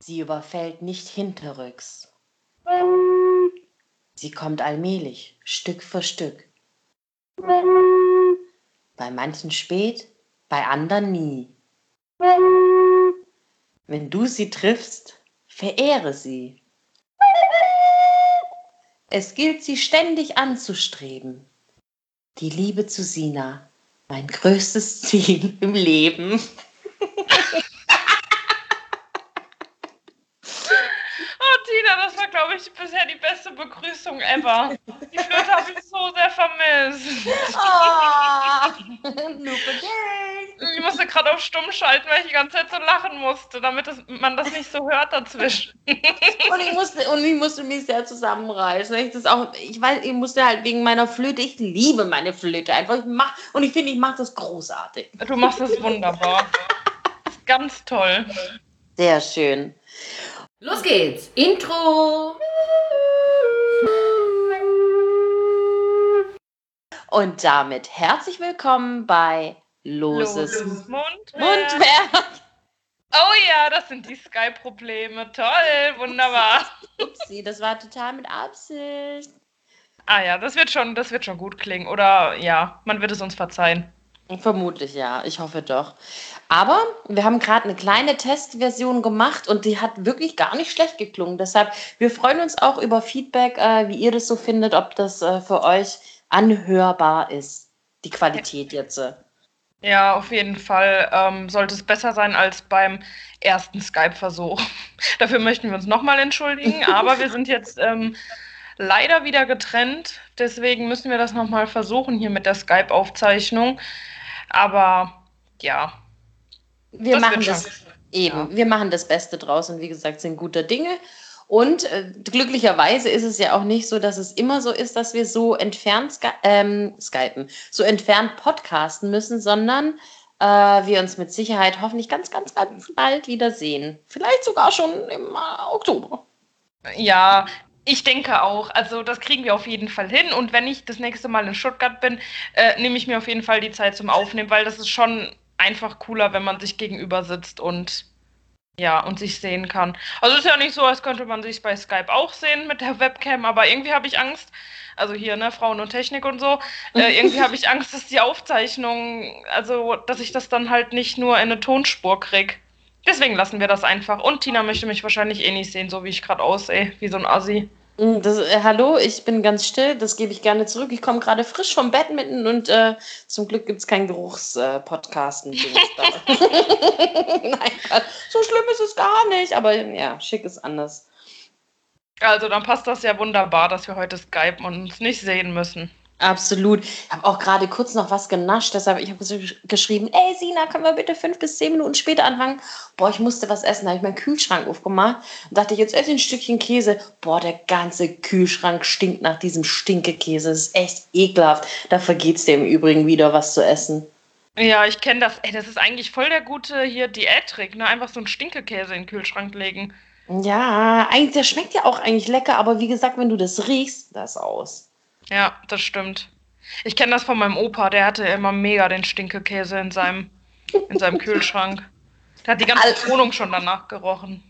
Sie überfällt nicht hinterrücks. Sie kommt allmählich, Stück für Stück. Bei manchen spät, bei anderen nie. Wenn du sie triffst, verehre sie. Es gilt, sie ständig anzustreben. Die Liebe zu Sina, mein größtes Ziel im Leben. ich, bisher die beste Begrüßung ever. Die Flöte habe ich so sehr vermisst. Oh, ich musste gerade auf Stumm schalten, weil ich die ganze Zeit so lachen musste, damit das, man das nicht so hört dazwischen. und, ich musste, und ich musste mich sehr zusammenreißen. Ich, das auch, ich weiß, ich musste halt wegen meiner Flöte, ich liebe meine Flöte einfach. Ich mach, und ich finde, ich mache das großartig. Du machst das wunderbar. Ganz toll. Sehr schön. Los geht's. Intro. Und damit herzlich willkommen bei Loses, Loses Mundwerk. Mundwerk. Oh ja, das sind die Sky-Probleme. Toll, wunderbar. Upsi, das war total mit Absicht. Ah ja, das wird schon, das wird schon gut klingen. Oder ja, man wird es uns verzeihen. Vermutlich ja, ich hoffe doch. Aber wir haben gerade eine kleine Testversion gemacht und die hat wirklich gar nicht schlecht geklungen. Deshalb, wir freuen uns auch über Feedback, äh, wie ihr das so findet, ob das äh, für euch anhörbar ist, die Qualität jetzt. Ja, auf jeden Fall ähm, sollte es besser sein als beim ersten Skype-Versuch. Dafür möchten wir uns nochmal entschuldigen, aber wir sind jetzt ähm, leider wieder getrennt. Deswegen müssen wir das nochmal versuchen hier mit der Skype-Aufzeichnung. Aber ja. Wir das machen das eben. Ja. Wir machen das Beste draus und wie gesagt, sind guter Dinge. Und äh, glücklicherweise ist es ja auch nicht so, dass es immer so ist, dass wir so entfernt Sky ähm, skypen, so entfernt podcasten müssen, sondern äh, wir uns mit Sicherheit hoffentlich ganz, ganz, ganz bald wiedersehen. Vielleicht sogar schon im äh, Oktober. Ja, ich denke auch. Also das kriegen wir auf jeden Fall hin. Und wenn ich das nächste Mal in Stuttgart bin, äh, nehme ich mir auf jeden Fall die Zeit zum Aufnehmen, weil das ist schon einfach cooler, wenn man sich gegenüber sitzt und ja, und sich sehen kann. Also es ist ja nicht so, als könnte man sich bei Skype auch sehen mit der Webcam, aber irgendwie habe ich Angst, also hier, ne, Frauen und Technik und so, äh, irgendwie habe ich Angst, dass die Aufzeichnung, also dass ich das dann halt nicht nur in eine Tonspur kriege. Deswegen lassen wir das einfach. Und Tina möchte mich wahrscheinlich eh nicht sehen, so wie ich gerade aussehe, wie so ein Assi. Mm, das, äh, hallo, ich bin ganz still, das gebe ich gerne zurück. Ich komme gerade frisch vom Bett mitten und äh, zum Glück gibt es kein Geruchspodcasten. Äh, Nein, so schlimm ist es gar nicht, aber ja, schick ist anders. Also dann passt das ja wunderbar, dass wir heute skypen und uns nicht sehen müssen. Absolut. Ich habe auch gerade kurz noch was genascht, deshalb ich habe geschrieben, ey Sina, können wir bitte fünf bis zehn Minuten später anfangen? Boah, ich musste was essen. Da habe ich meinen Kühlschrank aufgemacht und dachte, jetzt esse ich ein Stückchen Käse. Boah, der ganze Kühlschrank stinkt nach diesem Stinkekäse. Das ist echt ekelhaft. Da vergeht es dir im Übrigen wieder, was zu essen. Ja, ich kenne das. Ey, das ist eigentlich voll der gute hier Diättrick, ne? Einfach so einen Stinkekäse in den Kühlschrank legen. Ja, eigentlich, der schmeckt ja auch eigentlich lecker, aber wie gesagt, wenn du das riechst, das aus. Ja, das stimmt. Ich kenne das von meinem Opa, der hatte immer mega den Stinkekäse in seinem, in seinem Kühlschrank. Der hat die ganze Alle. Wohnung schon danach gerochen.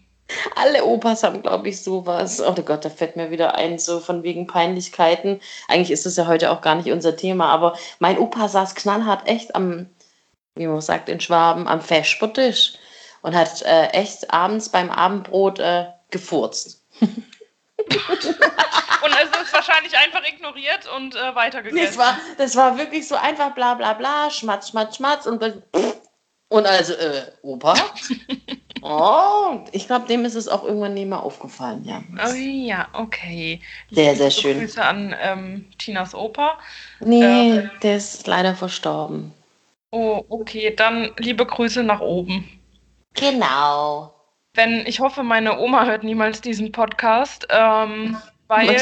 Alle Opas haben, glaube ich, sowas. Oh Gott, da fällt mir wieder ein, so von wegen Peinlichkeiten. Eigentlich ist das ja heute auch gar nicht unser Thema, aber mein Opa saß knallhart echt am, wie man sagt in Schwaben, am Feschpottisch und hat äh, echt abends beim Abendbrot äh, gefurzt. und es ist wahrscheinlich einfach ignoriert und äh, weitergegangen. Das war, das war wirklich so einfach bla bla bla, schmatz, schmatz, schmatz und und also, äh, Opa? oh, ich glaube, dem ist es auch irgendwann nicht mehr aufgefallen, ja. Oh ja, okay. Sehr, sehr schön. Grüße an ähm, Tinas Opa. Nee, äh, der ist leider verstorben. Oh, okay, dann liebe Grüße nach oben. Genau wenn ich hoffe, meine Oma hört niemals diesen Podcast, ähm, weil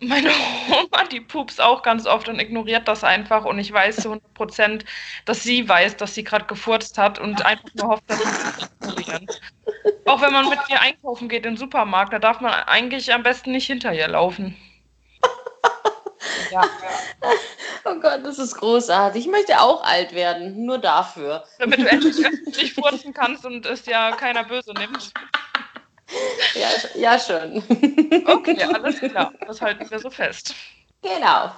meine Oma, die pups auch ganz oft und ignoriert das einfach und ich weiß zu 100 Prozent, dass sie weiß, dass sie gerade gefurzt hat und einfach nur hofft, dass sie ignorieren. Auch wenn man mit ihr einkaufen geht im Supermarkt, da darf man eigentlich am besten nicht hinter ihr laufen. Ja. Oh Gott, das ist großartig. Ich möchte auch alt werden, nur dafür. Damit du endlich öffentlich furzen kannst und es ja keiner böse nimmt. ja, ja, schon. Okay, alles klar. Das halten wir so fest. Genau.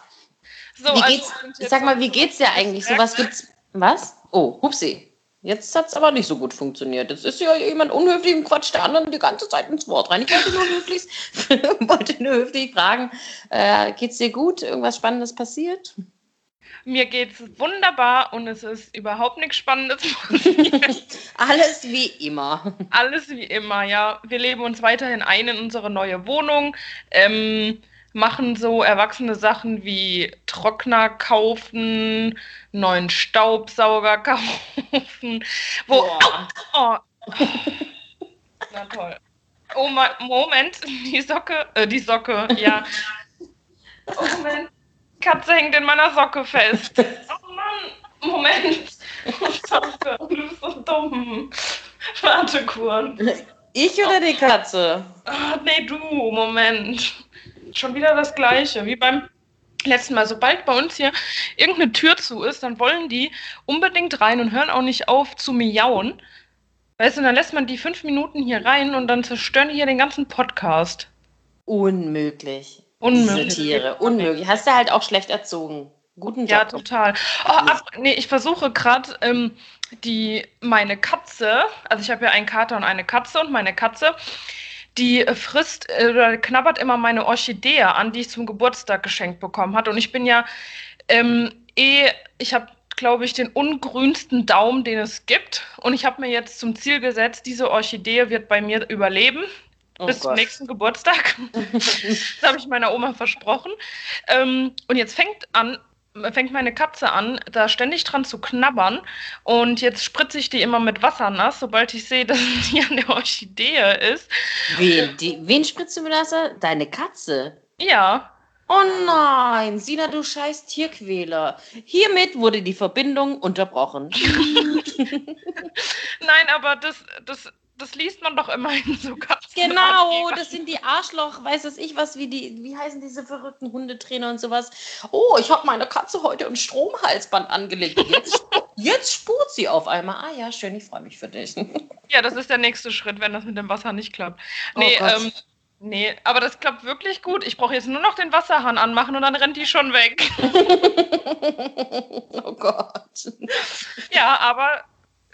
So, wie also geht's, sag mal, wie geht's dir eigentlich? So was gibt's. Was? Oh, hupsi. Jetzt hat es aber nicht so gut funktioniert. Jetzt ist ja jemand unhöflich und quatscht der anderen die ganze Zeit ins Wort rein. Ich wollte nur höflich, wollte nur höflich fragen, äh, geht's dir gut? Irgendwas Spannendes passiert? Mir geht's wunderbar und es ist überhaupt nichts Spannendes passiert. Alles wie immer. Alles wie immer, ja. Wir leben uns weiterhin ein in unsere neue Wohnung. Ähm, machen so erwachsene Sachen wie Trockner kaufen, neuen Staubsauger kaufen. Wo, oh, oh. Na toll. Oh, Moment, die Socke, äh, die Socke, ja. Oh, Moment, Katze hängt in meiner Socke fest. Oh Mann, Moment. Socke, du bist so dumm. Warte kurz. Ich oder die Katze? Oh, nee, du, Moment schon wieder das Gleiche, wie beim letzten Mal. Sobald bei uns hier irgendeine Tür zu ist, dann wollen die unbedingt rein und hören auch nicht auf zu miauen. Weißt du, dann lässt man die fünf Minuten hier rein und dann zerstören die hier den ganzen Podcast. Unmöglich. Unmöglich. Diese Tiere. Unmöglich. Hast du halt auch schlecht erzogen. Guten Job. Ja, total. Oh, ab, nee, ich versuche gerade ähm, die meine Katze, also ich habe ja einen Kater und eine Katze und meine Katze, die frisst äh, oder knabbert immer meine Orchidee an, die ich zum Geburtstag geschenkt bekommen hat. Und ich bin ja ähm, eh, ich habe glaube ich, den ungrünsten Daumen, den es gibt. Und ich habe mir jetzt zum Ziel gesetzt, diese Orchidee wird bei mir überleben. Oh bis Gott. zum nächsten Geburtstag. das habe ich meiner Oma versprochen. Ähm, und jetzt fängt an, fängt meine Katze an, da ständig dran zu knabbern. Und jetzt spritze ich die immer mit Wasser nass, sobald ich sehe, dass die an der Orchidee ist. Wen, die, wen spritzt du mit Wasser? Deine Katze? Ja. Oh nein, Sina, du scheiß Tierquäler. Hiermit wurde die Verbindung unterbrochen. nein, aber das, das das liest man doch immer in so Katzen. Genau, das sind die Arschloch, weiß es ich was, wie die, wie heißen diese verrückten Hundetrainer und sowas. Oh, ich habe meine Katze heute ein Stromhalsband angelegt. Jetzt, jetzt spurt sie auf einmal. Ah ja, schön, ich freue mich für dich. Ja, das ist der nächste Schritt, wenn das mit dem Wasser nicht klappt. Oh nee, oh ähm, nee, aber das klappt wirklich gut. Ich brauche jetzt nur noch den Wasserhahn anmachen und dann rennt die schon weg. oh Gott. Ja, aber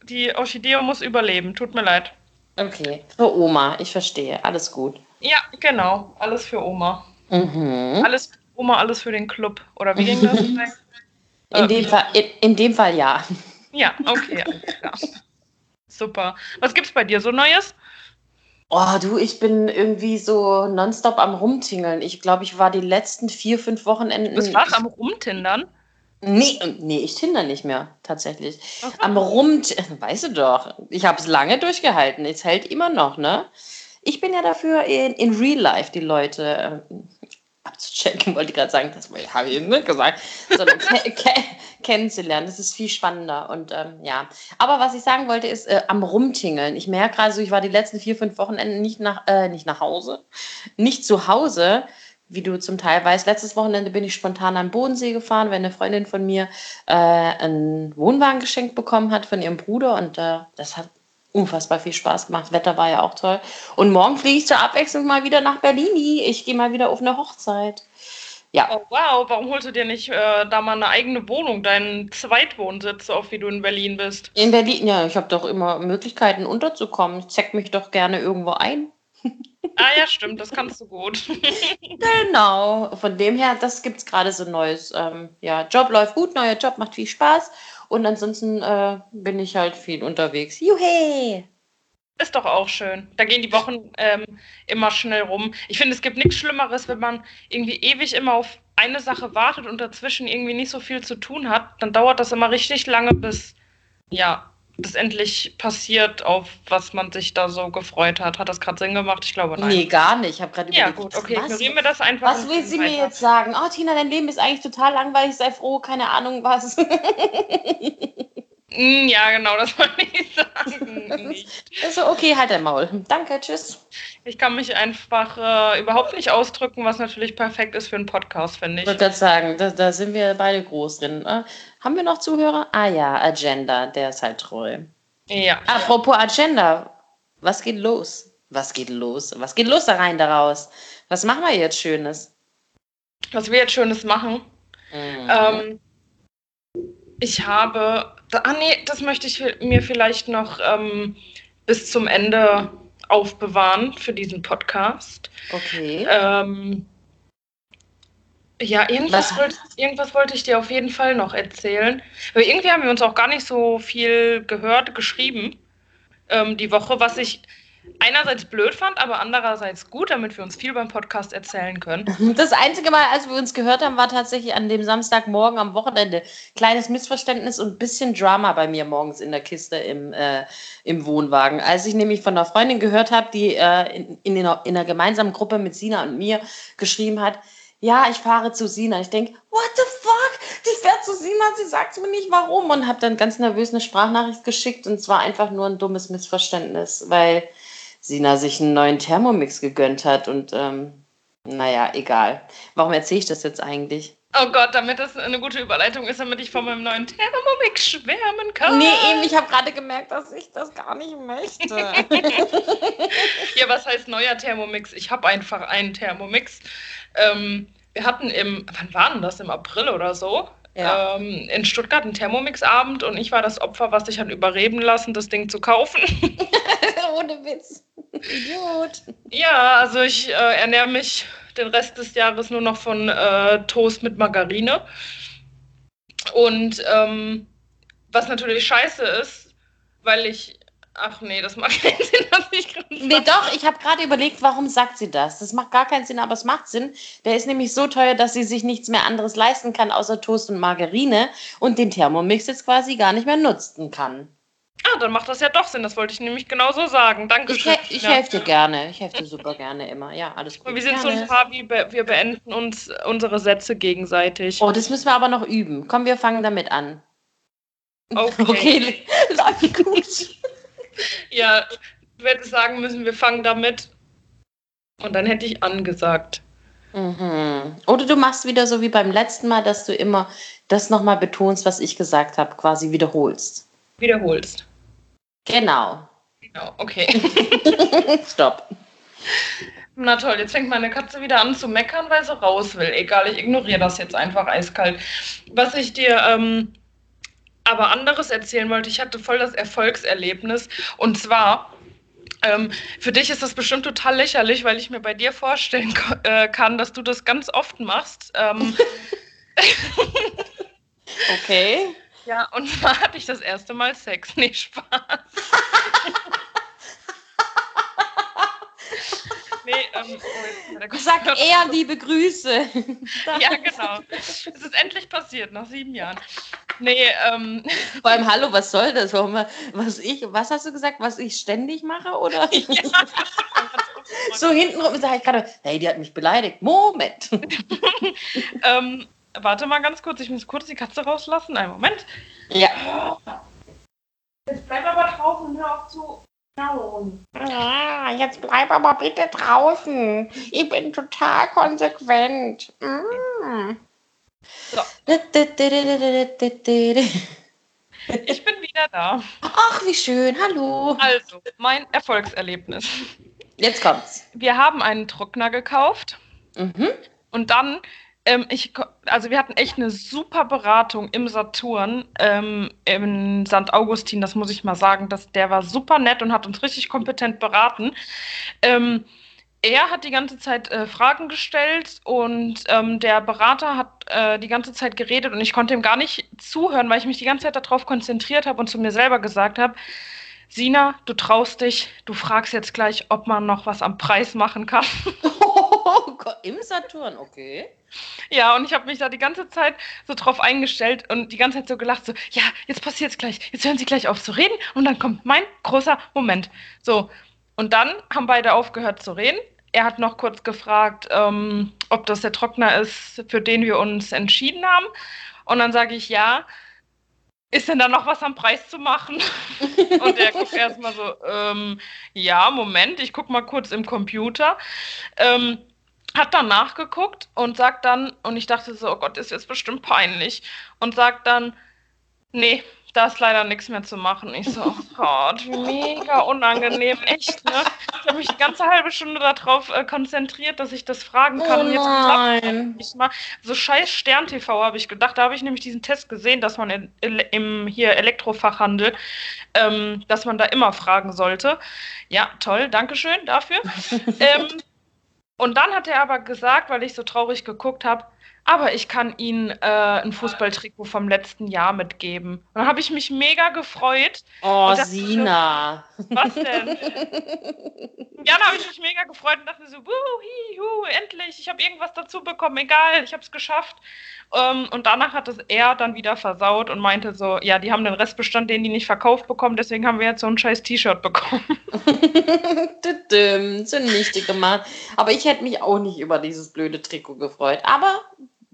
die Orchidee muss überleben. Tut mir leid. Okay, für Oma, ich verstehe. Alles gut. Ja, genau. Alles für Oma. Mhm. Alles für Oma, alles für den Club. Oder wie ging das? in, dem Fall, in, in, dem Fall ja. Ja, okay. Ja. Super. Was gibt's bei dir so Neues? Oh, du, ich bin irgendwie so nonstop am Rumtingeln. Ich glaube, ich war die letzten vier, fünf Wochenenden. Was war's am Rumtindern? Nee, nee, ich tinder nicht mehr, tatsächlich. Okay. Am Rum, weißt du doch, ich habe es lange durchgehalten, es hält immer noch, ne? Ich bin ja dafür, in, in Real Life die Leute äh, abzuchecken, wollte ich gerade sagen, das habe ich nicht gesagt, sondern ke ke kennenzulernen. Das ist viel spannender und ähm, ja. Aber was ich sagen wollte, ist äh, am Rumtingeln. Ich merke gerade so, ich war die letzten vier, fünf Wochenenden nicht nach, äh, nicht nach Hause, nicht zu Hause, wie du zum Teil weißt, letztes Wochenende bin ich spontan am Bodensee gefahren, weil eine Freundin von mir äh, einen Wohnwagen geschenkt bekommen hat von ihrem Bruder und äh, das hat unfassbar viel Spaß gemacht. Wetter war ja auch toll. Und morgen fliege ich zur Abwechslung mal wieder nach Berlin. Ich gehe mal wieder auf eine Hochzeit. Ja. Oh, wow, warum holst du dir nicht äh, da mal eine eigene Wohnung, deinen Zweitwohnsitz, auf wie du in Berlin bist? In Berlin, ja, ich habe doch immer Möglichkeiten unterzukommen. Ich zeig mich doch gerne irgendwo ein. Ah ja, stimmt, das kannst du gut. genau, von dem her, das gibt es gerade so ein neues. Ähm, ja, Job läuft gut, neuer Job macht viel Spaß und ansonsten äh, bin ich halt viel unterwegs. Juhe! Ist doch auch schön. Da gehen die Wochen ähm, immer schnell rum. Ich finde, es gibt nichts Schlimmeres, wenn man irgendwie ewig immer auf eine Sache wartet und dazwischen irgendwie nicht so viel zu tun hat. Dann dauert das immer richtig lange, bis ja, das endlich passiert, auf was man sich da so gefreut hat. Hat das gerade Sinn gemacht? Ich glaube nein. Nee, gar nicht. Ich habe gerade Ja, gut, okay, was, ignorieren wir das einfach. Was will sie mir jetzt sagen? Oh, Tina, dein Leben ist eigentlich total langweilig, sei froh, keine Ahnung was. Hm, ja, genau, das wollte ich sagen. Nicht. Also, okay, halt dein Maul. Danke, tschüss. Ich kann mich einfach äh, überhaupt nicht ausdrücken, was natürlich perfekt ist für einen Podcast, finde ich. Ich wollte gerade sagen, da, da, sind wir beide groß drin. Äh, haben wir noch Zuhörer? Ah ja, Agenda, der ist halt treu. Ja. Apropos Agenda, was geht los? Was geht los? Was geht los da rein daraus? Was machen wir jetzt Schönes? Was wir jetzt Schönes machen? Mhm. Ähm, ich habe. Ah, nee, das möchte ich mir vielleicht noch ähm, bis zum Ende aufbewahren für diesen Podcast. Okay. Ähm, ja, irgendwas wollte, irgendwas wollte ich dir auf jeden Fall noch erzählen. Aber irgendwie haben wir uns auch gar nicht so viel gehört, geschrieben ähm, die Woche, was ich einerseits blöd fand, aber andererseits gut, damit wir uns viel beim Podcast erzählen können. Das einzige Mal, als wir uns gehört haben, war tatsächlich an dem Samstagmorgen am Wochenende. Kleines Missverständnis und ein bisschen Drama bei mir morgens in der Kiste im, äh, im Wohnwagen. Als ich nämlich von einer Freundin gehört habe, die äh, in, in, in einer gemeinsamen Gruppe mit Sina und mir geschrieben hat, ja, ich fahre zu Sina. Ich denke, what the fuck? Die fährt zu Sina, sie sagt mir nicht warum und habe dann ganz nervös eine Sprachnachricht geschickt und es war einfach nur ein dummes Missverständnis, weil Sina sich einen neuen Thermomix gegönnt hat und ähm, naja, egal. Warum erzähle ich das jetzt eigentlich? Oh Gott, damit das eine gute Überleitung ist, damit ich von meinem neuen Thermomix schwärmen kann. Nee, eben, ich habe gerade gemerkt, dass ich das gar nicht möchte. ja, was heißt neuer Thermomix? Ich habe einfach einen Thermomix. Ähm, wir hatten im, wann war denn das? Im April oder so? Ja. Ähm, in Stuttgart einen Thermomix-Abend und ich war das Opfer, was sich hat überreden lassen, das Ding zu kaufen. Ohne Witz. Idiot. Ja, also ich äh, ernähre mich den Rest des Jahres nur noch von äh, Toast mit Margarine. Und ähm, was natürlich scheiße ist, weil ich Ach nee, das macht keinen Sinn, was ich gerade Nee, doch, ich habe gerade überlegt, warum sagt sie das? Das macht gar keinen Sinn, aber es macht Sinn. Der ist nämlich so teuer, dass sie sich nichts mehr anderes leisten kann, außer Toast und Margarine und den Thermomix jetzt quasi gar nicht mehr nutzen kann. Ah, dann macht das ja doch Sinn. Das wollte ich nämlich genauso sagen. Danke schön. Ich, ich ja. helfe dir gerne. Ich helfe dir super gerne immer. Ja, alles gut. Wir sind gerne. so ein paar, wie be wir beenden uns unsere Sätze gegenseitig. Oh, das müssen wir aber noch üben. Komm, wir fangen damit an. Okay. Okay, läuft gut. Ja, du hättest sagen müssen, wir fangen damit. Und dann hätte ich angesagt. Mhm. Oder du machst wieder so wie beim letzten Mal, dass du immer das nochmal betonst, was ich gesagt habe, quasi wiederholst. Wiederholst. Genau. Genau, okay. Stopp. Na toll, jetzt fängt meine Katze wieder an zu meckern, weil sie raus will. Egal, ich ignoriere das jetzt einfach eiskalt. Was ich dir ähm, aber anderes erzählen wollte, ich hatte voll das Erfolgserlebnis. Und zwar, ähm, für dich ist das bestimmt total lächerlich, weil ich mir bei dir vorstellen äh, kann, dass du das ganz oft machst. Ähm, okay. Ja, und zwar hatte ich das erste Mal Sex. Nee, Spaß. nee, ähm, oh, Sag eher liebe Grüße. ja, genau. Es ist endlich passiert, nach sieben Jahren. Nee, ähm. Vor allem, hallo, was soll das? Warum, was ich, was hast du gesagt, was ich ständig mache, oder? Ja. so hintenrum sage ich gerade, hey, die hat mich beleidigt. Moment. ähm, warte mal ganz kurz, ich muss kurz die Katze rauslassen. Einen Moment. Ja. Jetzt bleib aber draußen und hör auf zu. Ja, jetzt bleib aber bitte draußen. Ich bin total konsequent. Mm. So. Ich bin wieder da. Ach, wie schön. Hallo. Also, mein Erfolgserlebnis. Jetzt kommt's. Wir haben einen Trockner gekauft. Mhm. Und dann ähm, ich, also wir hatten echt eine super Beratung im Saturn, ähm, in St. Augustin, das muss ich mal sagen. Das, der war super nett und hat uns richtig kompetent beraten. Ähm, er hat die ganze Zeit äh, Fragen gestellt und ähm, der Berater hat äh, die ganze Zeit geredet und ich konnte ihm gar nicht zuhören, weil ich mich die ganze Zeit darauf konzentriert habe und zu mir selber gesagt habe, Sina, du traust dich, du fragst jetzt gleich, ob man noch was am Preis machen kann. Oh Gott, im Saturn, okay. Ja, und ich habe mich da die ganze Zeit so drauf eingestellt und die ganze Zeit so gelacht, so, ja, jetzt passiert es gleich, jetzt hören sie gleich auf zu reden und dann kommt mein großer Moment. So, und dann haben beide aufgehört zu reden. Er hat noch kurz gefragt, ähm, ob das der Trockner ist, für den wir uns entschieden haben. Und dann sage ich ja. Ist denn da noch was am Preis zu machen? und er guckt erstmal so, ähm, ja, Moment, ich gucke mal kurz im Computer. Ähm, hat dann nachgeguckt und sagt dann, und ich dachte so, oh Gott, ist jetzt bestimmt peinlich, und sagt dann, nee, da ist leider nichts mehr zu machen. Ich so, oh Gott, mega unangenehm, echt, ne? Ich habe mich die ganze halbe Stunde darauf äh, konzentriert, dass ich das fragen kann. Oh und jetzt nein. ich mal. So scheiß Stern-TV habe ich gedacht. Da habe ich nämlich diesen Test gesehen, dass man in, im hier Elektrofachhandel, ähm, dass man da immer fragen sollte. Ja, toll, Dankeschön dafür. ähm, und dann hat er aber gesagt, weil ich so traurig geguckt habe, aber ich kann Ihnen äh, ein Fußballtrikot vom letzten Jahr mitgeben. Und dann habe ich mich mega gefreut. Oh, dachte Sina. Was denn? ja, dann habe ich mich mega gefreut und dachte so, wuhu, hihu, endlich, ich habe irgendwas dazu bekommen, egal, ich habe es geschafft. Ähm, und danach hat es er dann wieder versaut und meinte so, ja, die haben den Restbestand, den die nicht verkauft bekommen, deswegen haben wir jetzt so ein scheiß T-Shirt bekommen. Zunichte gemacht. Aber ich hätte mich auch nicht über dieses blöde Trikot gefreut. Aber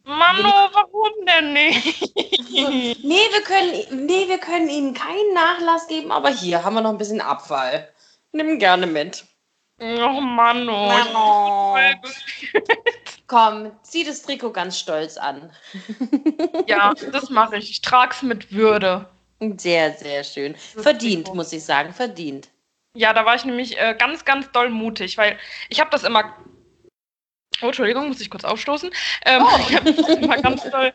Mano, warum denn nicht? nee, wir können, nee, wir können ihnen keinen Nachlass geben, aber hier haben wir noch ein bisschen Abfall. Nimm gerne mit. Oh bin voll gefühlt. Komm, zieh das Trikot ganz stolz an. Ja, das mache ich. Ich trage es mit Würde. Sehr, sehr schön. Das Verdient, Trikot. muss ich sagen, verdient. Ja, da war ich nämlich äh, ganz, ganz doll mutig, weil ich habe das immer. Oh, Entschuldigung, muss ich kurz aufstoßen. Ähm, Ich habe das immer ganz doll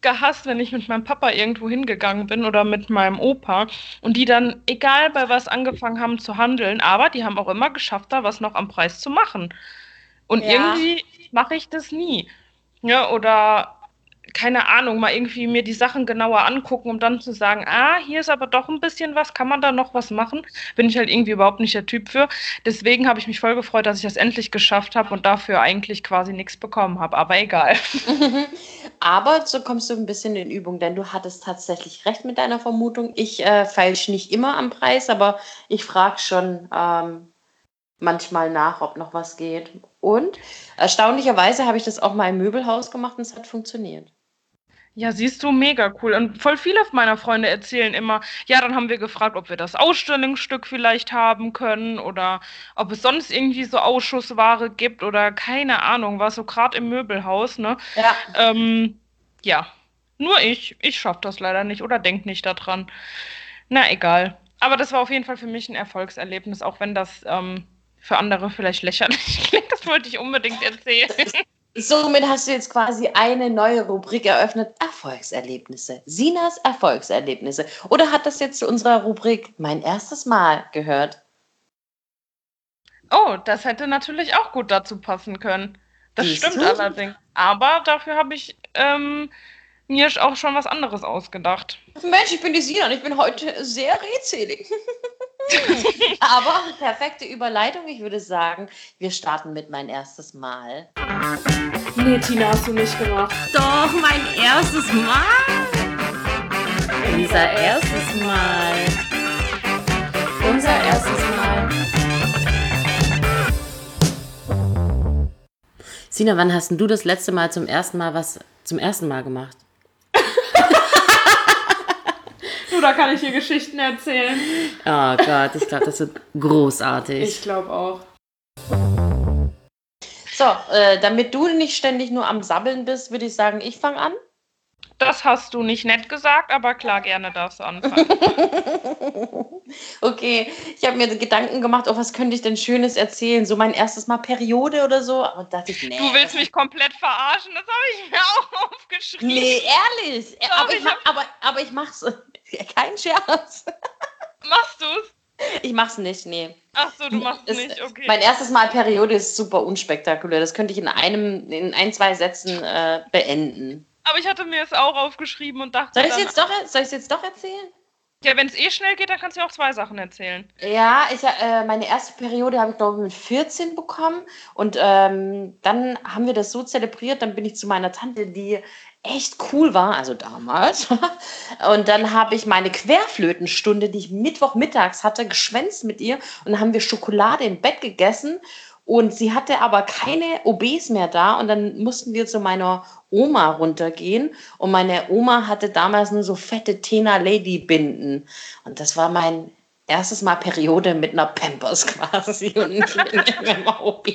gehasst, wenn ich mit meinem Papa irgendwo hingegangen bin oder mit meinem Opa und die dann, egal bei was, angefangen haben zu handeln, aber die haben auch immer geschafft, da was noch am Preis zu machen. Und Ja. irgendwie mache ich das nie. Ja, oder keine Ahnung, mal irgendwie mir die Sachen genauer angucken, um dann zu sagen, ah, hier ist aber doch ein bisschen was, kann man da noch was machen? Bin ich halt irgendwie überhaupt nicht der Typ für. Deswegen habe ich mich voll gefreut, dass ich das endlich geschafft habe und dafür eigentlich quasi nichts bekommen habe. Aber egal. Aber so kommst du ein bisschen in Übung, denn du hattest tatsächlich recht mit deiner Vermutung. Ich äh, feilsch nicht immer am Preis, aber ich frage schon ähm, manchmal nach, ob noch was geht. Und erstaunlicherweise habe ich das auch mal im Möbelhaus gemacht und es hat funktioniert. Ja, siehst du, mega cool. Und voll viele meiner Freunde erzählen immer, ja, dann haben wir gefragt, ob wir das Ausstellungsstück vielleicht haben können oder ob es sonst irgendwie so Ausschussware gibt oder keine Ahnung, was so gerade im Möbelhaus, ne? Ja. Ähm, ja, nur ich. Ich schaffe das leider nicht oder denk nicht daran. Na, egal. Aber das war auf jeden Fall für mich ein Erfolgserlebnis, auch wenn das ähm, für andere vielleicht lächerlich klingt. Das wollte ich unbedingt erzählen. Somit hast du jetzt quasi eine neue Rubrik eröffnet: Erfolgserlebnisse. Sinas Erfolgserlebnisse. Oder hat das jetzt zu unserer Rubrik mein erstes Mal gehört? Oh, das hätte natürlich auch gut dazu passen können. Das Siehst stimmt du? allerdings. Aber dafür habe ich ähm, mir auch schon was anderes ausgedacht. Mensch, ich bin die Sina und ich bin heute sehr redselig. Aber perfekte Überleitung. Ich würde sagen, wir starten mit mein erstes Mal. Nee, Tina, hast du nicht gemacht. Doch, mein erstes Mal. Unser erstes Mal. Unser erstes Mal. Sina, wann hast denn du das letzte Mal zum ersten Mal was zum ersten Mal gemacht? Du, da kann ich hier Geschichten erzählen. Oh Gott, ich glaube, das wird großartig. Ich glaube auch. So, äh, damit du nicht ständig nur am Sabbeln bist, würde ich sagen, ich fange an. Das hast du nicht nett gesagt, aber klar, gerne darfst du anfangen. okay, ich habe mir Gedanken gemacht, oh, was könnte ich denn Schönes erzählen? So mein erstes Mal Periode oder so. Aber dachte ich, nee. Du willst mich komplett verarschen, das habe ich mir auch aufgeschrieben. Nee, ehrlich. Doch, aber, ich ich hab- aber, aber ich mach's. Kein Scherz. Machst du's? Ich mach's nicht, nee. Ach so, du machst Es- nicht, okay. Mein erstes Mal Periode ist super unspektakulär. Das könnte ich in einem, in ein, zwei Sätzen äh, beenden. Aber ich hatte mir es auch aufgeschrieben und dachte Soll ich dann, jetzt doch, soll jetzt doch erzählen? ja, wenn es eh schnell geht, dann kannst du auch zwei Sachen erzählen. Ja, ich, äh, meine erste Periode habe ich, glaube ich, mit 14 bekommen. Und ähm, dann haben wir das so zelebriert. Dann bin ich zu meiner Tante, die echt cool war, also damals. Und dann habe ich meine Querflötenstunde, die ich Mittwochmittags hatte, geschwänzt mit ihr. Und dann haben wir Schokolade im Bett gegessen. Und sie hatte aber keine OBs mehr da. Und dann mussten wir zu meiner Oma runtergehen. Und meine Oma hatte damals nur so fette Tena Lady Binden. Und das war mein erstes Mal Periode mit einer Pampers quasi und nicht mit einem OB.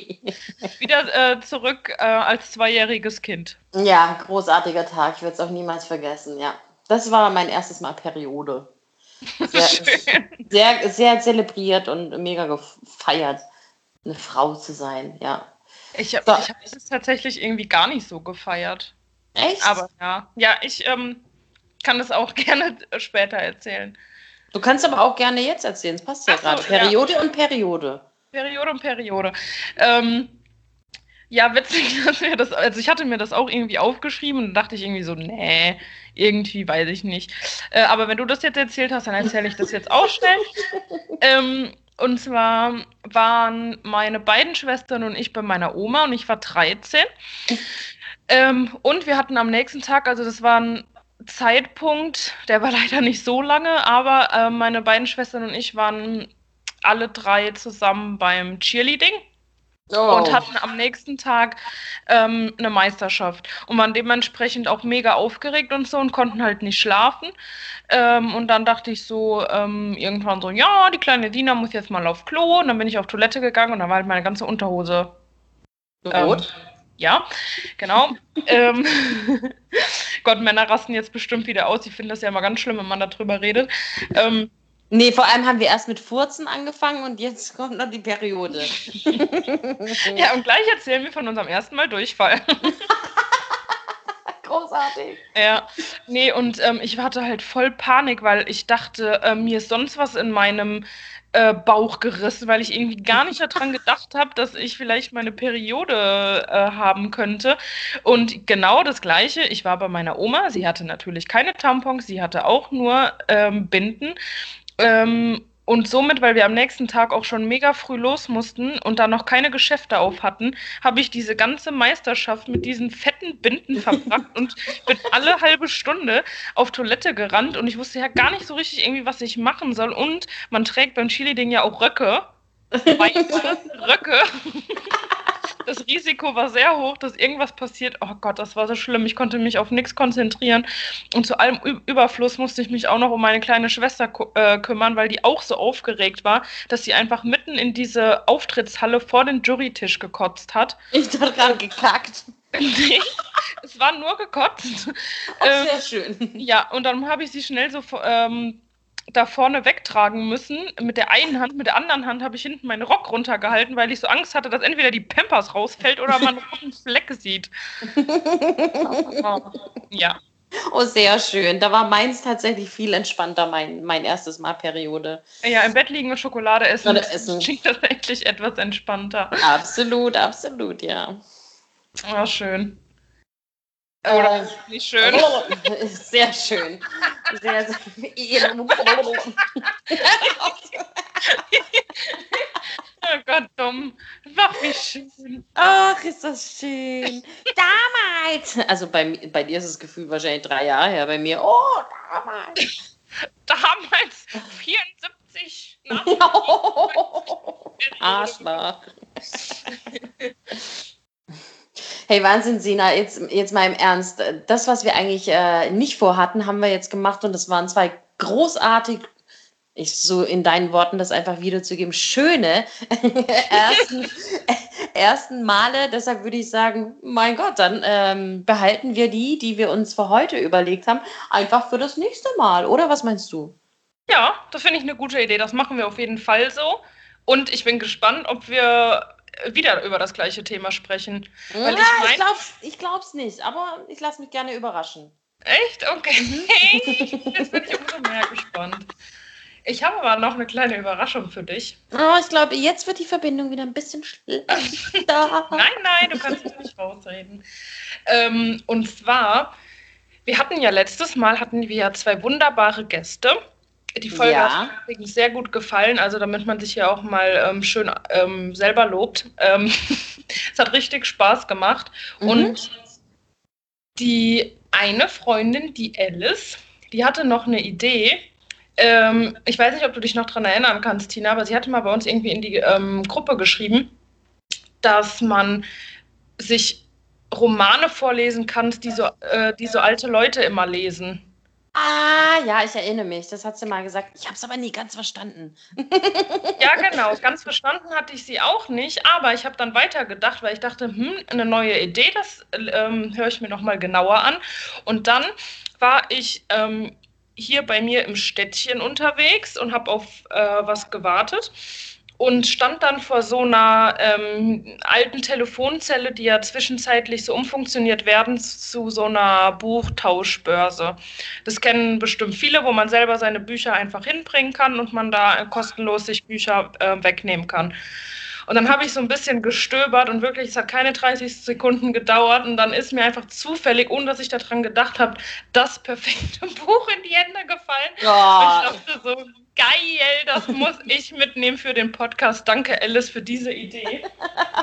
Wieder äh, zurück äh, als zweijähriges Kind. Ja, großartiger Tag. Ich werde es auch niemals vergessen, ja. Das war mein erstes Mal Periode. Sehr, sehr, sehr zelebriert und mega gefeiert, eine Frau zu sein, ja. Ich habe so. hab das tatsächlich irgendwie gar nicht so gefeiert. Echt? Aber ja, ja, ich ähm, kann das auch gerne später erzählen. Du kannst aber auch gerne jetzt erzählen, es passt ja gerade. Periode ja. und Periode. Periode und Periode. Ähm, ja, witzig, dass wir das, also ich hatte mir das auch irgendwie aufgeschrieben und dachte ich irgendwie so, nee, irgendwie weiß ich nicht. Äh, aber wenn du das jetzt erzählt hast, dann erzähle ich das jetzt auch schnell. ähm, und zwar waren meine beiden Schwestern und ich bei meiner Oma und ich war 13. Ähm, und wir hatten am nächsten Tag, also das war ein Zeitpunkt, der war leider nicht so lange, aber äh, meine beiden Schwestern und ich waren alle drei zusammen beim Cheerleading. Oh. Und hatten am nächsten Tag ähm, eine Meisterschaft und waren dementsprechend auch mega aufgeregt und so und konnten halt nicht schlafen. Ähm, und dann dachte ich so ähm, irgendwann so, ja, die kleine Dina muss jetzt mal auf Klo. Und dann bin ich auf Toilette gegangen und dann war halt meine ganze Unterhose rot. Ähm, ja, genau. ähm, Gott, Männer rasten jetzt bestimmt wieder aus. Ich finde das ja immer ganz schlimm, wenn man darüber redet. Nee, vor allem haben wir erst mit Furzen angefangen und jetzt kommt noch die Periode. ja, und gleich erzählen wir von unserem ersten Mal Durchfall. Großartig. Ja, nee, und ähm, ich hatte halt voll Panik, weil ich dachte, äh, mir ist sonst was in meinem äh, Bauch gerissen, weil ich irgendwie gar nicht daran gedacht habe, dass ich vielleicht meine Periode äh, haben könnte. Und genau das Gleiche, ich war bei meiner Oma, sie hatte natürlich keine Tampons, sie hatte auch nur ähm, Binden. Ähm, und somit, weil wir am nächsten Tag auch schon mega früh los mussten und da noch keine Geschäfte auf hatten, habe ich diese ganze Meisterschaft mit diesen fetten Binden verbracht und bin alle halbe Stunde auf Toilette gerannt und ich wusste ja gar nicht so richtig irgendwie, was ich machen soll. Und man trägt beim Chili-Ding ja auch Röcke. Weiße Röcke das Risiko war sehr hoch, dass irgendwas passiert. Oh Gott, das war so schlimm. Ich konnte mich auf nichts konzentrieren. Und zu allem Ü Überfluss musste ich mich auch noch um meine kleine Schwester äh, kümmern, weil die auch so aufgeregt war, dass sie einfach mitten in diese Auftrittshalle vor den Jurytisch gekotzt hat. Ich dachte gerade gekackt. nee, es war nur gekotzt. Oh, sehr ähm, schön. Ja, und dann habe ich sie schnell so ähm, da vorne wegtragen müssen mit der einen Hand, mit der anderen Hand habe ich hinten meinen Rock runtergehalten, weil ich so Angst hatte, dass entweder die Pampers rausfällt oder man einen roten Fleck sieht. ja. Oh, sehr schön. Da war meins tatsächlich viel entspannter, mein, mein erstes Mal Periode. Ja, im Bett liegen und Schokolade essen, essen. klingt tatsächlich etwas entspannter. Absolut, absolut, ja. Ja, schön. Oder äh, nicht schön? Sehr schön. Sehr, sehr. oh Gott, dumm. Ach, wie schön. Ach, ist das schön. damals. Also bei, bei dir ist das Gefühl wahrscheinlich drei Jahre her. Bei mir, oh, damals. damals 74. Arschloch. Hey, Wahnsinn, Sina, jetzt, jetzt mal im Ernst. Das, was wir eigentlich äh, nicht vorhatten, haben wir jetzt gemacht und das waren zwei großartig, ich so in deinen Worten das einfach wiederzugeben, schöne ersten, ersten Male. Deshalb würde ich sagen, mein Gott, dann ähm, behalten wir die, die wir uns für heute überlegt haben, einfach für das nächste Mal, oder? Was meinst du? Ja, das finde ich eine gute Idee. Das machen wir auf jeden Fall so. Und ich bin gespannt, ob wir wieder über das gleiche Thema sprechen. Ja, ich, mein, ich, glaub's, ich glaub's nicht, aber ich lasse mich gerne überraschen. Echt? Okay. Mhm. Jetzt bin ich umso mehr gespannt. Ich habe aber noch eine kleine Überraschung für dich. Oh, ich glaube, jetzt wird die Verbindung wieder ein bisschen schlechter. nein, nein, du kannst dich nicht rausreden. Ähm, und zwar, wir hatten ja letztes Mal hatten wir ja zwei wunderbare Gäste. Die Folge ja. hat mir sehr gut gefallen, also damit man sich ja auch mal ähm, schön ähm, selber lobt. Ähm, es hat richtig Spaß gemacht. Mhm. Und die eine Freundin, die Alice, die hatte noch eine Idee. Ähm, ich weiß nicht, ob du dich noch daran erinnern kannst, Tina, aber sie hatte mal bei uns irgendwie in die ähm, Gruppe geschrieben, dass man sich Romane vorlesen kann, die so, äh, die so alte Leute immer lesen. Ah, ja, ich erinnere mich. Das hat sie mal gesagt. Ich habe es aber nie ganz verstanden. ja, genau. Ganz verstanden hatte ich sie auch nicht. Aber ich habe dann weitergedacht, weil ich dachte, hm, eine neue Idee, das ähm, höre ich mir nochmal genauer an. Und dann war ich ähm, hier bei mir im Städtchen unterwegs und habe auf äh, was gewartet und stand dann vor so einer ähm, alten Telefonzelle, die ja zwischenzeitlich so umfunktioniert werden zu so einer Buchtauschbörse. Das kennen bestimmt viele, wo man selber seine Bücher einfach hinbringen kann und man da kostenlos sich Bücher äh, wegnehmen kann. Und dann habe ich so ein bisschen gestöbert und wirklich, es hat keine 30 Sekunden gedauert und dann ist mir einfach zufällig, ohne dass ich daran gedacht habe, das perfekte Buch in die Hände gefallen. Oh. Und ich dachte so, geil, das muss ich mitnehmen für den Podcast. Danke, Alice, für diese Idee.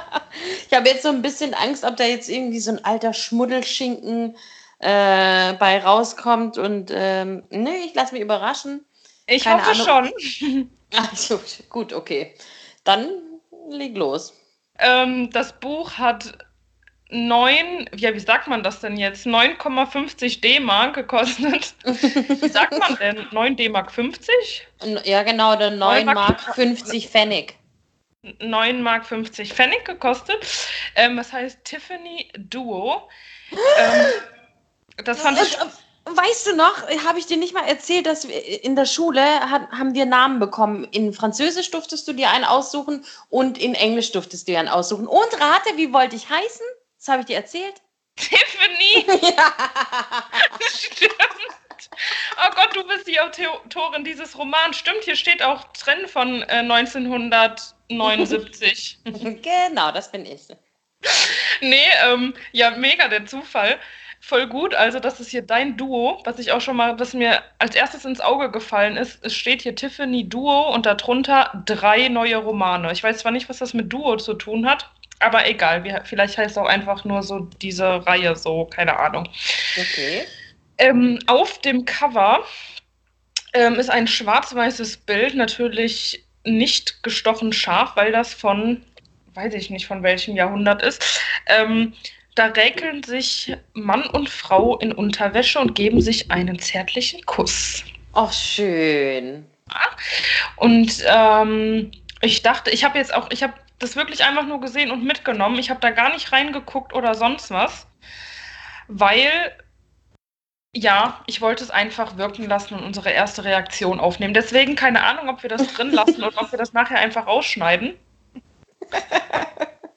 ich habe jetzt so ein bisschen Angst, ob da jetzt irgendwie so ein alter Schmuddelschinken äh, bei rauskommt und ähm, ne, ich lasse mich überraschen. Ich Keine hoffe Ahnung. schon. Ach, gut, okay. Dann leg los. Ähm, das Buch hat 9, ja, wie sagt man das denn jetzt? 9,50 D-Mark gekostet. Wie sagt man denn? 9 D-Mark 50? Ja, genau, der 9 Mark 50 Pfennig. 9 Mark 50 Pfennig gekostet. Ähm, das heißt Tiffany Duo. Ähm, das fand ich. Weißt du noch, habe ich dir nicht mal erzählt, dass wir in der Schule hat, haben wir Namen bekommen. In Französisch durftest du dir einen aussuchen und in Englisch durftest du dir einen aussuchen. Und rate, wie wollte ich heißen? Das habe ich dir erzählt. Tiffany! ja. Stimmt. Oh Gott, du bist die Autorin dieses Romans. Stimmt, hier steht auch drin von äh, 1979. genau, das bin ich. Nee, ähm, ja, mega der Zufall voll gut. Also, das ist hier dein Duo, was ich auch schon mal, was mir als erstes ins Auge gefallen ist. Es steht hier Tiffany Duo und darunter drei neue Romane. Ich weiß zwar nicht, was das mit Duo zu tun hat, aber egal. Vielleicht heißt es auch einfach nur so diese Reihe so, keine Ahnung. Okay. Ähm, auf dem Cover ähm, ist ein schwarz-weißes Bild, natürlich nicht gestochen scharf, weil das von, weiß ich nicht, von welchem Jahrhundert ist. Ähm, da räkeln sich Mann und Frau in Unterwäsche und geben sich einen zärtlichen Kuss. Ach, schön. Und ähm, ich dachte, ich habe jetzt auch, ich habe das wirklich einfach nur gesehen und mitgenommen. Ich habe da gar nicht reingeguckt oder sonst was, weil ja, ich wollte es einfach wirken lassen und unsere erste Reaktion aufnehmen. Deswegen keine Ahnung, ob wir das drin lassen oder ob wir das nachher einfach ausschneiden.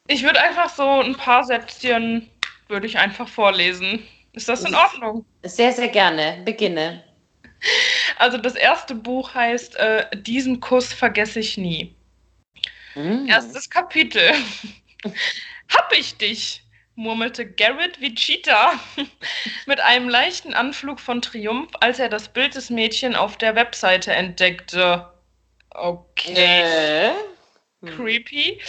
Ich würde einfach so ein paar Sätzchen würde ich einfach vorlesen. Ist das in Ordnung? Sehr, sehr gerne. Beginne. Also das erste Buch heißt äh, Diesen Kuss vergesse ich nie. Mm. Erstes Kapitel. Hab ich dich, murmelte Garrett wie Cheetah mit einem leichten Anflug von Triumph, als er das Bild des Mädchen auf der Webseite entdeckte. Okay. Äh? Creepy.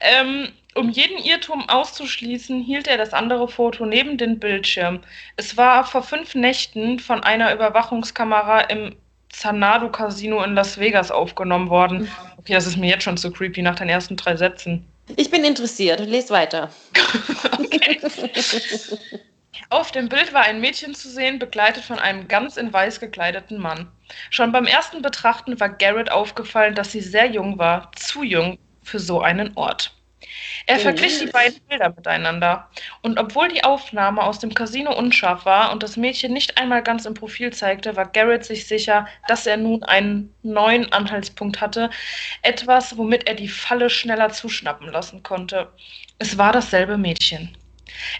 Ähm, um jeden Irrtum auszuschließen, hielt er das andere Foto neben den Bildschirm. Es war vor fünf Nächten von einer Überwachungskamera im Zanado Casino in Las Vegas aufgenommen worden. Okay, das ist mir jetzt schon zu creepy nach den ersten drei Sätzen. Ich bin interessiert. Lest weiter. okay. Auf dem Bild war ein Mädchen zu sehen, begleitet von einem ganz in weiß gekleideten Mann. Schon beim ersten Betrachten war Garrett aufgefallen, dass sie sehr jung war, zu jung für so einen Ort. Er verglich die beiden Bilder miteinander. Und obwohl die Aufnahme aus dem Casino unscharf war und das Mädchen nicht einmal ganz im Profil zeigte, war Garrett sich sicher, dass er nun einen neuen Anhaltspunkt hatte, etwas, womit er die Falle schneller zuschnappen lassen konnte. Es war dasselbe Mädchen.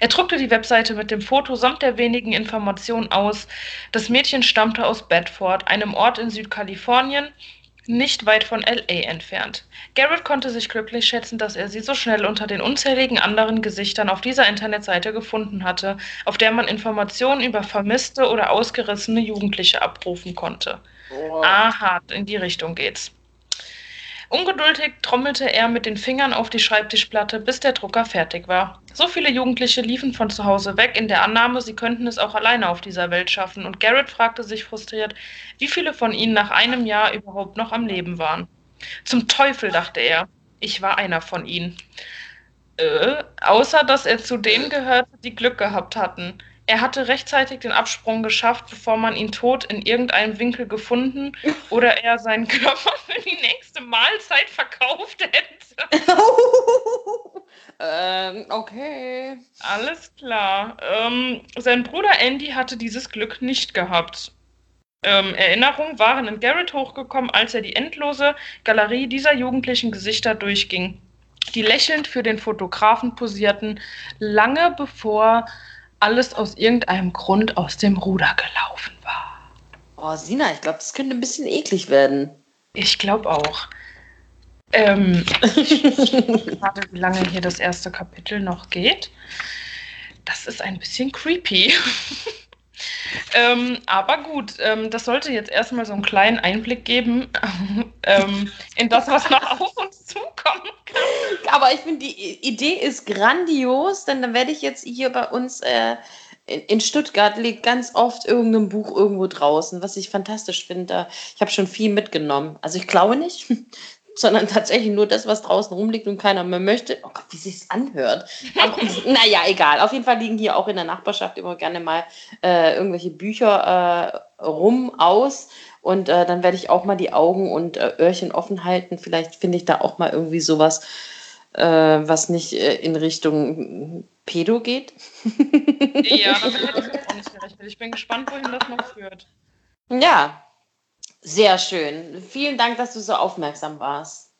Er druckte die Webseite mit dem Foto samt der wenigen Informationen aus. Das Mädchen stammte aus Bedford, einem Ort in Südkalifornien, nicht weit von LA entfernt. Garrett konnte sich glücklich schätzen, dass er sie so schnell unter den unzähligen anderen Gesichtern auf dieser Internetseite gefunden hatte, auf der man Informationen über vermisste oder ausgerissene Jugendliche abrufen konnte. Oh. Aha, in die Richtung geht's. Ungeduldig trommelte er mit den Fingern auf die Schreibtischplatte, bis der Drucker fertig war. So viele Jugendliche liefen von zu Hause weg, in der Annahme, sie könnten es auch alleine auf dieser Welt schaffen, und Garrett fragte sich frustriert, wie viele von ihnen nach einem Jahr überhaupt noch am Leben waren. Zum Teufel, dachte er, ich war einer von ihnen. Äh, außer dass er zu denen gehörte, die Glück gehabt hatten. Er hatte rechtzeitig den Absprung geschafft, bevor man ihn tot in irgendeinem Winkel gefunden oder er seinen Körper für die nächste Mahlzeit verkauft hätte. ähm, okay. Alles klar. Ähm, sein Bruder Andy hatte dieses Glück nicht gehabt. ähm, Erinnerungen waren in Garrett hochgekommen, als er die endlose Galerie dieser jugendlichen Gesichter durchging, die lächelnd für den Fotografen posierten, lange bevor alles aus irgendeinem Grund aus dem Ruder gelaufen war. Oh, Sina, ich glaube, das könnte ein bisschen eklig werden. Ich glaube auch. Ähm, warte, wie lange hier das erste Kapitel noch geht. Das ist ein bisschen creepy. ähm, aber gut, ähm, das sollte jetzt erstmal so einen kleinen Einblick geben ähm, in das, was noch auf uns zukommen kann. Aber ich finde, die Idee ist grandios, denn dann werde ich jetzt hier bei uns äh, in, in Stuttgart liegt ganz oft irgendein Buch irgendwo draußen, was ich fantastisch finde. Ich habe schon viel mitgenommen. Also ich klaue nicht, sondern tatsächlich nur das, was draußen rumliegt und keiner mehr möchte. Oh Gott, wie sich's anhört. Aber, naja, egal. Auf jeden Fall liegen hier auch in der Nachbarschaft immer gerne mal äh, irgendwelche Bücher äh, rum aus. Und äh, dann werde ich auch mal die Augen und äh, Öhrchen offen halten. Vielleicht finde ich da auch mal irgendwie sowas, äh, was nicht äh, in Richtung Pedo geht. ja, damit hätte ich auch nicht gerechnet. Ich bin gespannt, wohin das noch führt. Ja, sehr schön. Vielen Dank, dass du so aufmerksam warst.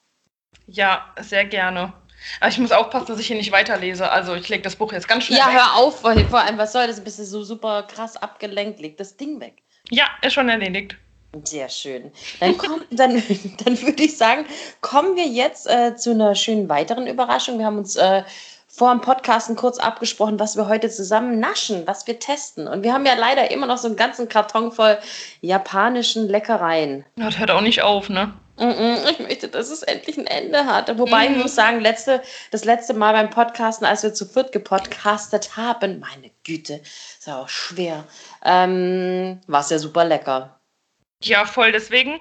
Ja, sehr gerne. Aber ich muss aufpassen, dass ich hier nicht weiterlese. Also ich lege das Buch jetzt ganz schnell Ja, weg. hör auf, vor allem, was soll das? Bist du so super krass abgelenkt? Leg das Ding weg. Ja, ist schon erledigt. Sehr schön. Dann, komm, dann, dann würde ich sagen, kommen wir jetzt äh, zu einer schönen weiteren Überraschung. Wir haben uns äh, vor dem Podcasten kurz abgesprochen, was wir heute zusammen naschen, was wir testen. Und wir haben ja leider immer noch so einen ganzen Karton voll japanischen Leckereien. Das hört auch nicht auf, ne? Ich möchte, dass es endlich ein Ende hat. Wobei mhm. ich muss sagen, letzte, das letzte Mal beim Podcasten, als wir zu viert gepodcastet haben, meine Güte, ist ja auch schwer, ähm, war es ja super lecker. Ja, voll. Deswegen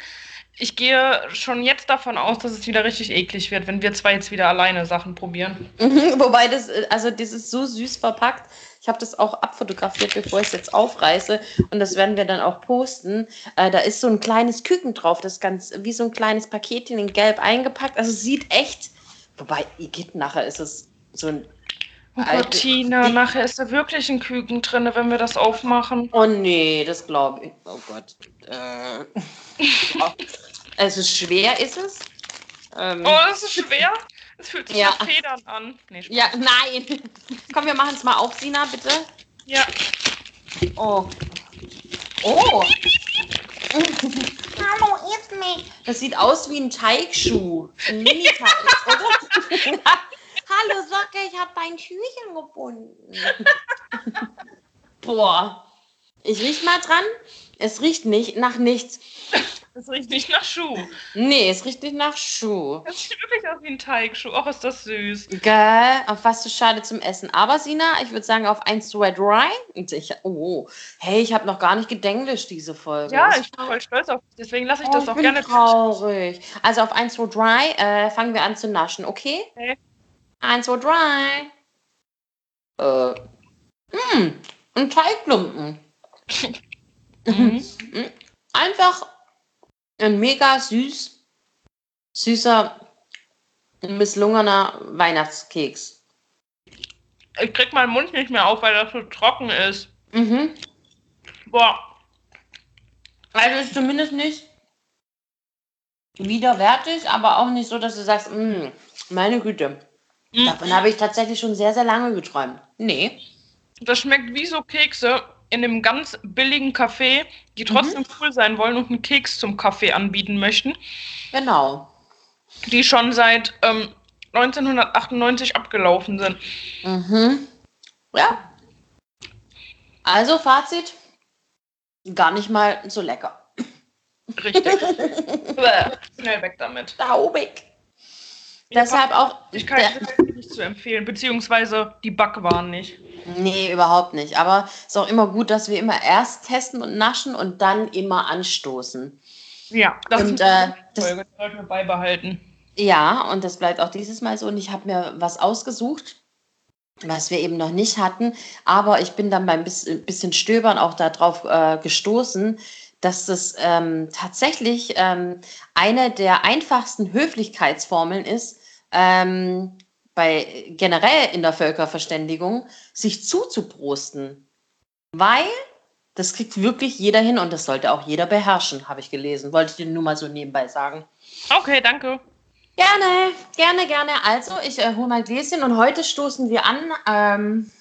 ich gehe schon jetzt davon aus, dass es wieder richtig eklig wird, wenn wir zwei jetzt wieder alleine Sachen probieren. Mhm, wobei das, also das ist so süß verpackt. Ich habe das auch abfotografiert, bevor ich es jetzt aufreiße. Und das werden wir dann auch posten. Äh, da ist so ein kleines Küken drauf, das ganz wie so ein kleines Paketchen in Gelb eingepackt. Also sieht echt. Wobei, geht nachher ist es so ein. Oh Gott, Tina, nachher ist da wirklich ein Küken drin, wenn wir das aufmachen. Oh nee, das glaube ich. Oh Gott. Äh. Also schwer ist es. Ähm, oh, das ist schwer? Es fühlt sich ja. nach Federn an. Nee, ja, nein. Komm, wir machen es mal auf, Sina, bitte. Ja. Oh. Oh. Hallo, ist mich. Das sieht aus wie ein Teigschuh. Ein Mini-Teig, oder? Hallo, Socke, ich habe dein Schüchen gebunden. Boah. Ich riech mal dran. Es riecht nicht nach nichts. Es riecht nicht nach Schuh. Nee, es riecht nicht nach Schuh. Es sieht wirklich aus wie ein Teigschuh. Och, ist das süß. Geil, auf was zu schade zum Essen. Aber Sina, ich würde sagen auf 1 2 3. Ich, oh, hey, ich habe noch gar nicht gedenglischt diese Folge. Ja, ich bin voll stolz auf dich. Deswegen lasse ich oh, das auch ich gerne. traurig. Also auf 1 2 3 äh, fangen wir an zu naschen, okay? Okay. 1 2 3. Äh. Mh, hm, ein Teigklumpen. mhm. Einfach ein mega süß, süßer, misslungener Weihnachtskeks. Ich krieg meinen Mund nicht mehr auf, weil das so trocken ist. Mhm. Boah. Also ist zumindest nicht widerwärtig, aber auch nicht so, dass du sagst, mm, meine Güte. Mhm. Davon habe ich tatsächlich schon sehr, sehr lange geträumt. Nee. Das schmeckt wie so Kekse, in einem ganz billigen Café, die mhm. trotzdem mhm. cool sein wollen und einen Keks zum Kaffee anbieten möchten. Genau. Die schon seit ähm, 1998 abgelaufen sind. Mhm. Ja. Also Fazit, gar nicht mal so lecker. Richtig. Schnell weg damit. Staubig. Deshalb auch. Ich kann es nicht zu empfehlen, beziehungsweise die Backwaren nicht. Nee, überhaupt nicht. Aber es ist auch immer gut, dass wir immer erst testen und naschen und dann immer anstoßen. Ja, das, und, äh, das sollten wir beibehalten. Ja, und das bleibt auch dieses Mal so. Und ich habe mir was ausgesucht, was wir eben noch nicht hatten. Aber ich bin dann beim bisschen Stöbern auch darauf äh, gestoßen, dass das ähm, tatsächlich ähm, eine der einfachsten Höflichkeitsformeln ist, ähm, bei generell in der Völkerverständigung, sich zuzuprosten. Weil Das kriegt wirklich jeder hin und das sollte auch jeder beherrschen, habe ich gelesen. Wollte ich dir nur mal so nebenbei sagen. Okay, danke. Gerne, gerne, gerne. Also, ich äh, hole mein Gläschen und heute stoßen wir an. Ähm,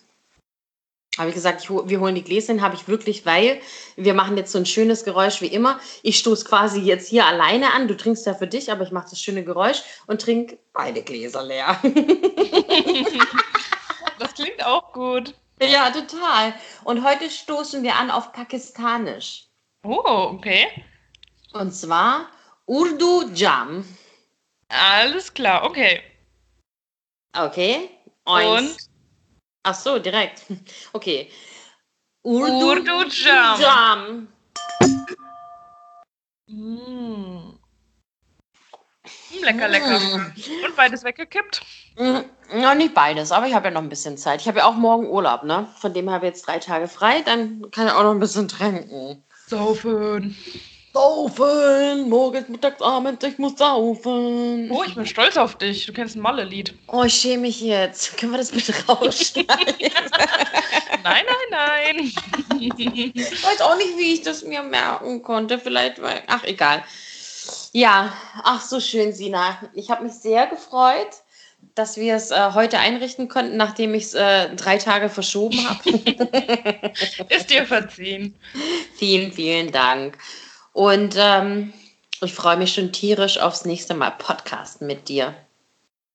habe ich gesagt, ich wir holen die Gläschen, habe ich wirklich, weil wir machen jetzt so ein schönes Geräusch wie immer. Ich stoße quasi jetzt hier alleine an. Du trinkst ja für dich, aber ich mache das schöne Geräusch und trinke beide Gläser leer. das klingt auch gut. Ja, total. Und heute stoßen wir an auf Pakistanisch. Oh, okay. Und zwar Urdu Jam. Alles klar, okay. Okay. Eins. Und? Ach so, direkt. Okay. Urdu, Urdu Jam. Jam. Mm. Lecker, lecker. Mm. Und beides weggekippt? Mm. Ja, nicht beides, aber ich habe ja noch ein bisschen Zeit. Ich habe ja auch morgen Urlaub, ne? Von dem habe ich jetzt drei Tage frei, dann kann ich auch noch ein bisschen trinken. Saufen. Saufen, morgens, mittags, abends, ich muss saufen. Oh, ich bin stolz auf dich. Du kennst ein Malle-Lied. Oh, ich schäme mich jetzt. Können wir das bitte rausschneiden? nein, nein, nein. ich weiß auch nicht, wie ich das mir merken konnte. Vielleicht, weil, ach, egal. Ja, ach, so schön, Sina. Ich habe mich sehr gefreut, dass wir es äh, heute einrichten konnten, nachdem ich es äh, drei Tage verschoben habe. Ist dir verziehen. Vielen, vielen Dank. Und ähm, ich freue mich schon tierisch aufs nächste Mal Podcasten mit dir.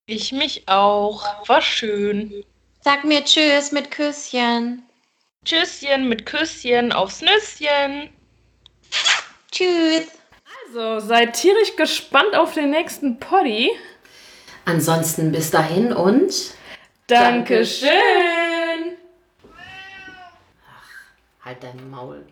Ich mich auch. War schön. Sag mir Tschüss mit Küsschen. Tschüsschen mit Küsschen aufs Nüsschen. Tschüss. Also, seid tierisch gespannt auf den nächsten Poddy. Ansonsten bis dahin und Dankeschön. Ach, halt dein Maul.